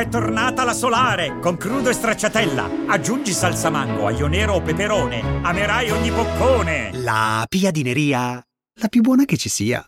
È tornata la solare con crudo e stracciatella. Aggiungi salsa mango, aglio nero o peperone. Amerai ogni boccone. La piadineria, la più buona che ci sia.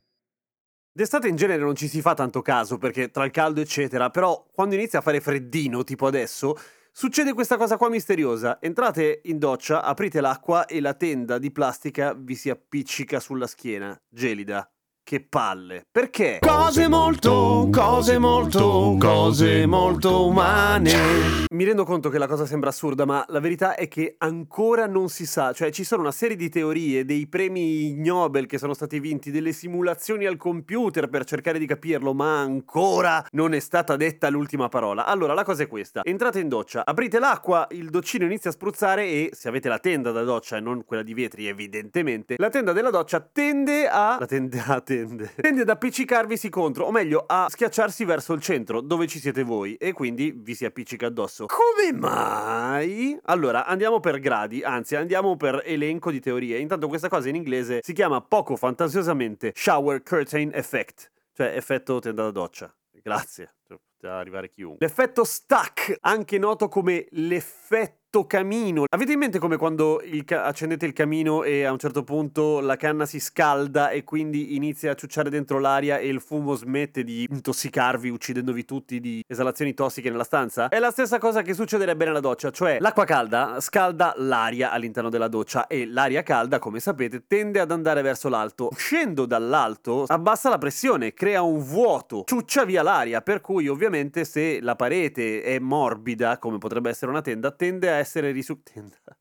D'estate in genere non ci si fa tanto caso perché tra il caldo eccetera, però quando inizia a fare freddino tipo adesso, succede questa cosa qua misteriosa. Entrate in doccia, aprite l'acqua e la tenda di plastica vi si appiccica sulla schiena, gelida. Che palle. Perché? Cose molto, cose molto, cose molto umane. Mi rendo conto che la cosa sembra assurda, ma la verità è che ancora non si sa. Cioè, ci sono una serie di teorie, dei premi Nobel che sono stati vinti, delle simulazioni al computer per cercare di capirlo, ma ancora non è stata detta l'ultima parola. Allora, la cosa è questa. Entrate in doccia, aprite l'acqua, il doccino inizia a spruzzare e, se avete la tenda da doccia e non quella di vetri, evidentemente, la tenda della doccia tende a... La tende a tende. Tende ad appiccicarvisi contro, o meglio, a schiacciarsi verso il centro, dove ci siete voi, e quindi vi si appiccica addosso. Come mai? Allora, andiamo per gradi, anzi, andiamo per elenco di teorie. Intanto questa cosa in inglese si chiama poco fantasiosamente shower curtain effect, cioè effetto tenda da doccia. Grazie. Poteva arrivare chiunque. L'effetto stuck, anche noto come l'effetto camino. Avete in mente come quando il ca- accendete il camino e a un certo punto la canna si scalda e quindi inizia a ciucciare dentro l'aria e il fumo smette di intossicarvi uccidendovi tutti di esalazioni tossiche nella stanza? È la stessa cosa che succederebbe nella doccia, cioè l'acqua calda scalda l'aria all'interno della doccia e l'aria calda, come sapete, tende ad andare verso l'alto. Uscendo dall'alto abbassa la pressione, crea un vuoto, ciuccia via l'aria, per cui ovviamente se la parete è morbida, come potrebbe essere una tenda, tende a essere risucchiata.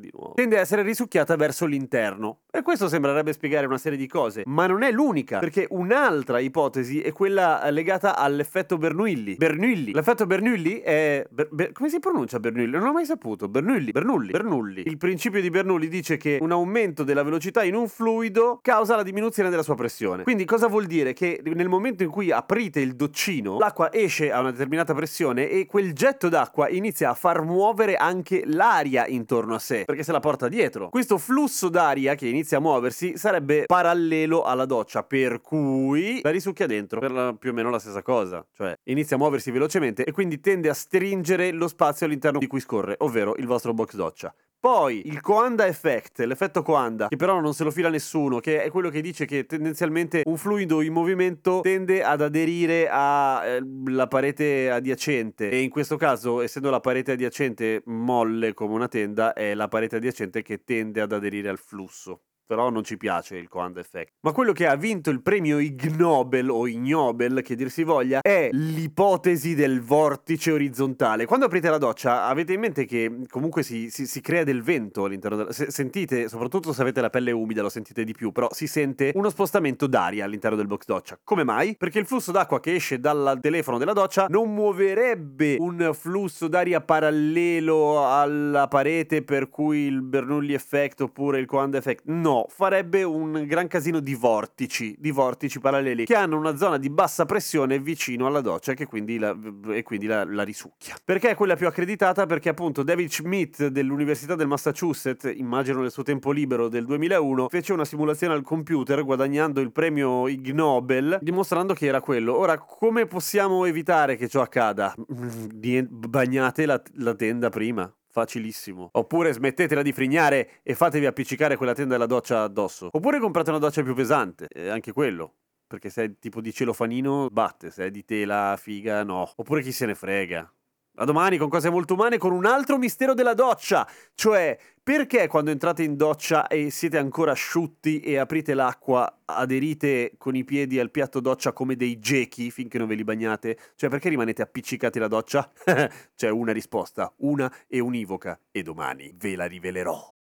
Di nuovo. Tende a essere risucchiata verso l'interno. E questo sembrerebbe spiegare una serie di cose, ma non è l'unica, perché un'altra ipotesi è quella legata all'effetto Bernoulli. Bernoulli. L'effetto Bernoulli è. Ber- Ber- come si pronuncia Bernoulli? Non l'ho mai saputo. Bernoulli. Bernoulli. Bernoulli. Il principio di Bernoulli dice che un aumento della velocità in un fluido causa la diminuzione della sua pressione. Quindi cosa vuol dire? Che nel momento in cui aprite il doccino, l'acqua esce a una determinata pressione e quel getto d'acqua inizia a far muovere anche l'aria intorno a sé perché se la porta dietro. Questo flusso d'aria che inizia a muoversi sarebbe parallelo alla doccia, per cui la risucchia dentro, per la, più o meno la stessa cosa, cioè inizia a muoversi velocemente e quindi tende a stringere lo spazio all'interno di cui scorre, ovvero il vostro box doccia. Poi il Coanda Effect, l'effetto Coanda, che però non se lo fila nessuno, che è quello che dice che tendenzialmente un fluido in movimento tende ad aderire alla parete adiacente. E in questo caso, essendo la parete adiacente molle come una tenda, è la parete adiacente che tende ad aderire al flusso però non ci piace il Coanda Effect. Ma quello che ha vinto il premio Ig Nobel o Ig Nobel, che dir si voglia, è l'ipotesi del vortice orizzontale. Quando aprite la doccia avete in mente che comunque si, si, si crea del vento all'interno della... Se, sentite, soprattutto se avete la pelle umida lo sentite di più, però si sente uno spostamento d'aria all'interno del box doccia. Come mai? Perché il flusso d'acqua che esce dal telefono della doccia non muoverebbe un flusso d'aria parallelo alla parete per cui il Bernoulli Effect oppure il Coanda Effect. Farebbe un gran casino di vortici, di vortici paralleli che hanno una zona di bassa pressione vicino alla doccia che quindi la, e quindi la, la risucchia. Perché è quella più accreditata? Perché appunto David Schmidt dell'Università del Massachusetts, immagino nel suo tempo libero del 2001, fece una simulazione al computer guadagnando il premio Ig Nobel dimostrando che era quello. Ora, come possiamo evitare che ciò accada? Bagnate la, la tenda prima. Facilissimo. Oppure smettetela di frignare e fatevi appiccicare quella tenda della doccia addosso. Oppure comprate una doccia più pesante, eh, anche quello. Perché se è tipo di celofanino, batte. Se è di tela, figa, no. Oppure chi se ne frega. A domani con cose molto umane con un altro mistero della doccia. Cioè, perché quando entrate in doccia e siete ancora asciutti e aprite l'acqua, aderite con i piedi al piatto doccia come dei gechi finché non ve li bagnate? Cioè, perché rimanete appiccicati alla doccia? C'è una risposta, una e univoca. E domani ve la rivelerò.